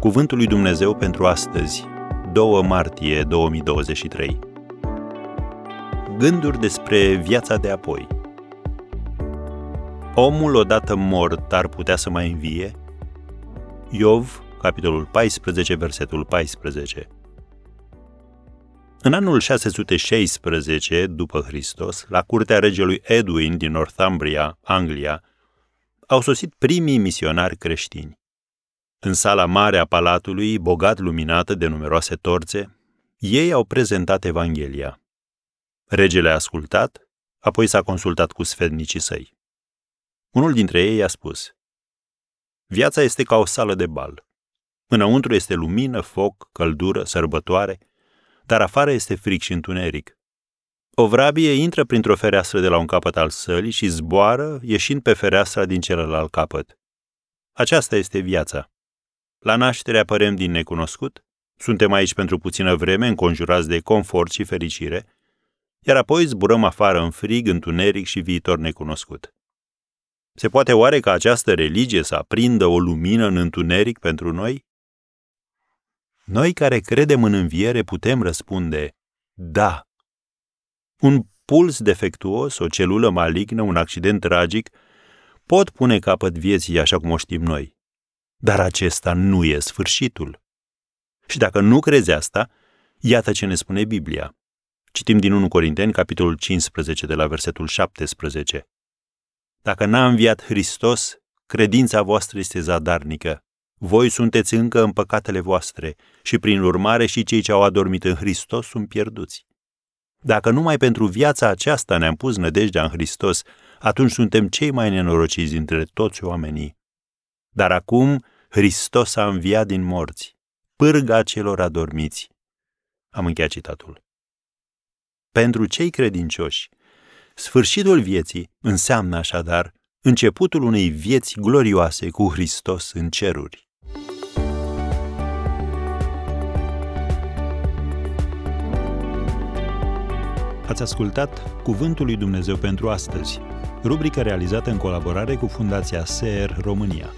Cuvântul lui Dumnezeu pentru astăzi, 2 martie 2023. Gânduri despre viața de apoi. Omul odată mort ar putea să mai învie? Iov, capitolul 14, versetul 14. În anul 616 după Hristos, la curtea regelui Edwin din Northumbria, Anglia, au sosit primii misionari creștini. În sala mare a palatului, bogat luminată de numeroase torțe, ei au prezentat Evanghelia. Regele a ascultat, apoi s-a consultat cu sfednicii săi. Unul dintre ei a spus, Viața este ca o sală de bal. Înăuntru este lumină, foc, căldură, sărbătoare, dar afară este fric și întuneric. O vrabie intră printr-o fereastră de la un capăt al sălii și zboară, ieșind pe fereastra din celălalt capăt. Aceasta este viața. La naștere apărem din necunoscut, suntem aici pentru puțină vreme, înconjurați de confort și fericire, iar apoi zburăm afară în frig, întuneric și viitor necunoscut. Se poate oare ca această religie să aprindă o lumină în întuneric pentru noi? Noi care credem în înviere putem răspunde, da. Un puls defectuos, o celulă malignă, un accident tragic pot pune capăt vieții așa cum o știm noi. Dar acesta nu e sfârșitul. Și dacă nu crezi asta, iată ce ne spune Biblia. Citim din 1 Corinteni, capitolul 15, de la versetul 17. Dacă n-a înviat Hristos, credința voastră este zadarnică. Voi sunteți încă în păcatele voastre și prin urmare și cei ce au adormit în Hristos sunt pierduți. Dacă numai pentru viața aceasta ne-am pus nădejdea în Hristos, atunci suntem cei mai nenorociți dintre toți oamenii. Dar acum Hristos a înviat din morți, pârga celor adormiți. Am încheiat citatul. Pentru cei credincioși, sfârșitul vieții înseamnă așadar începutul unei vieți glorioase cu Hristos în ceruri. Ați ascultat Cuvântul lui Dumnezeu pentru astăzi, rubrica realizată în colaborare cu Fundația SER România.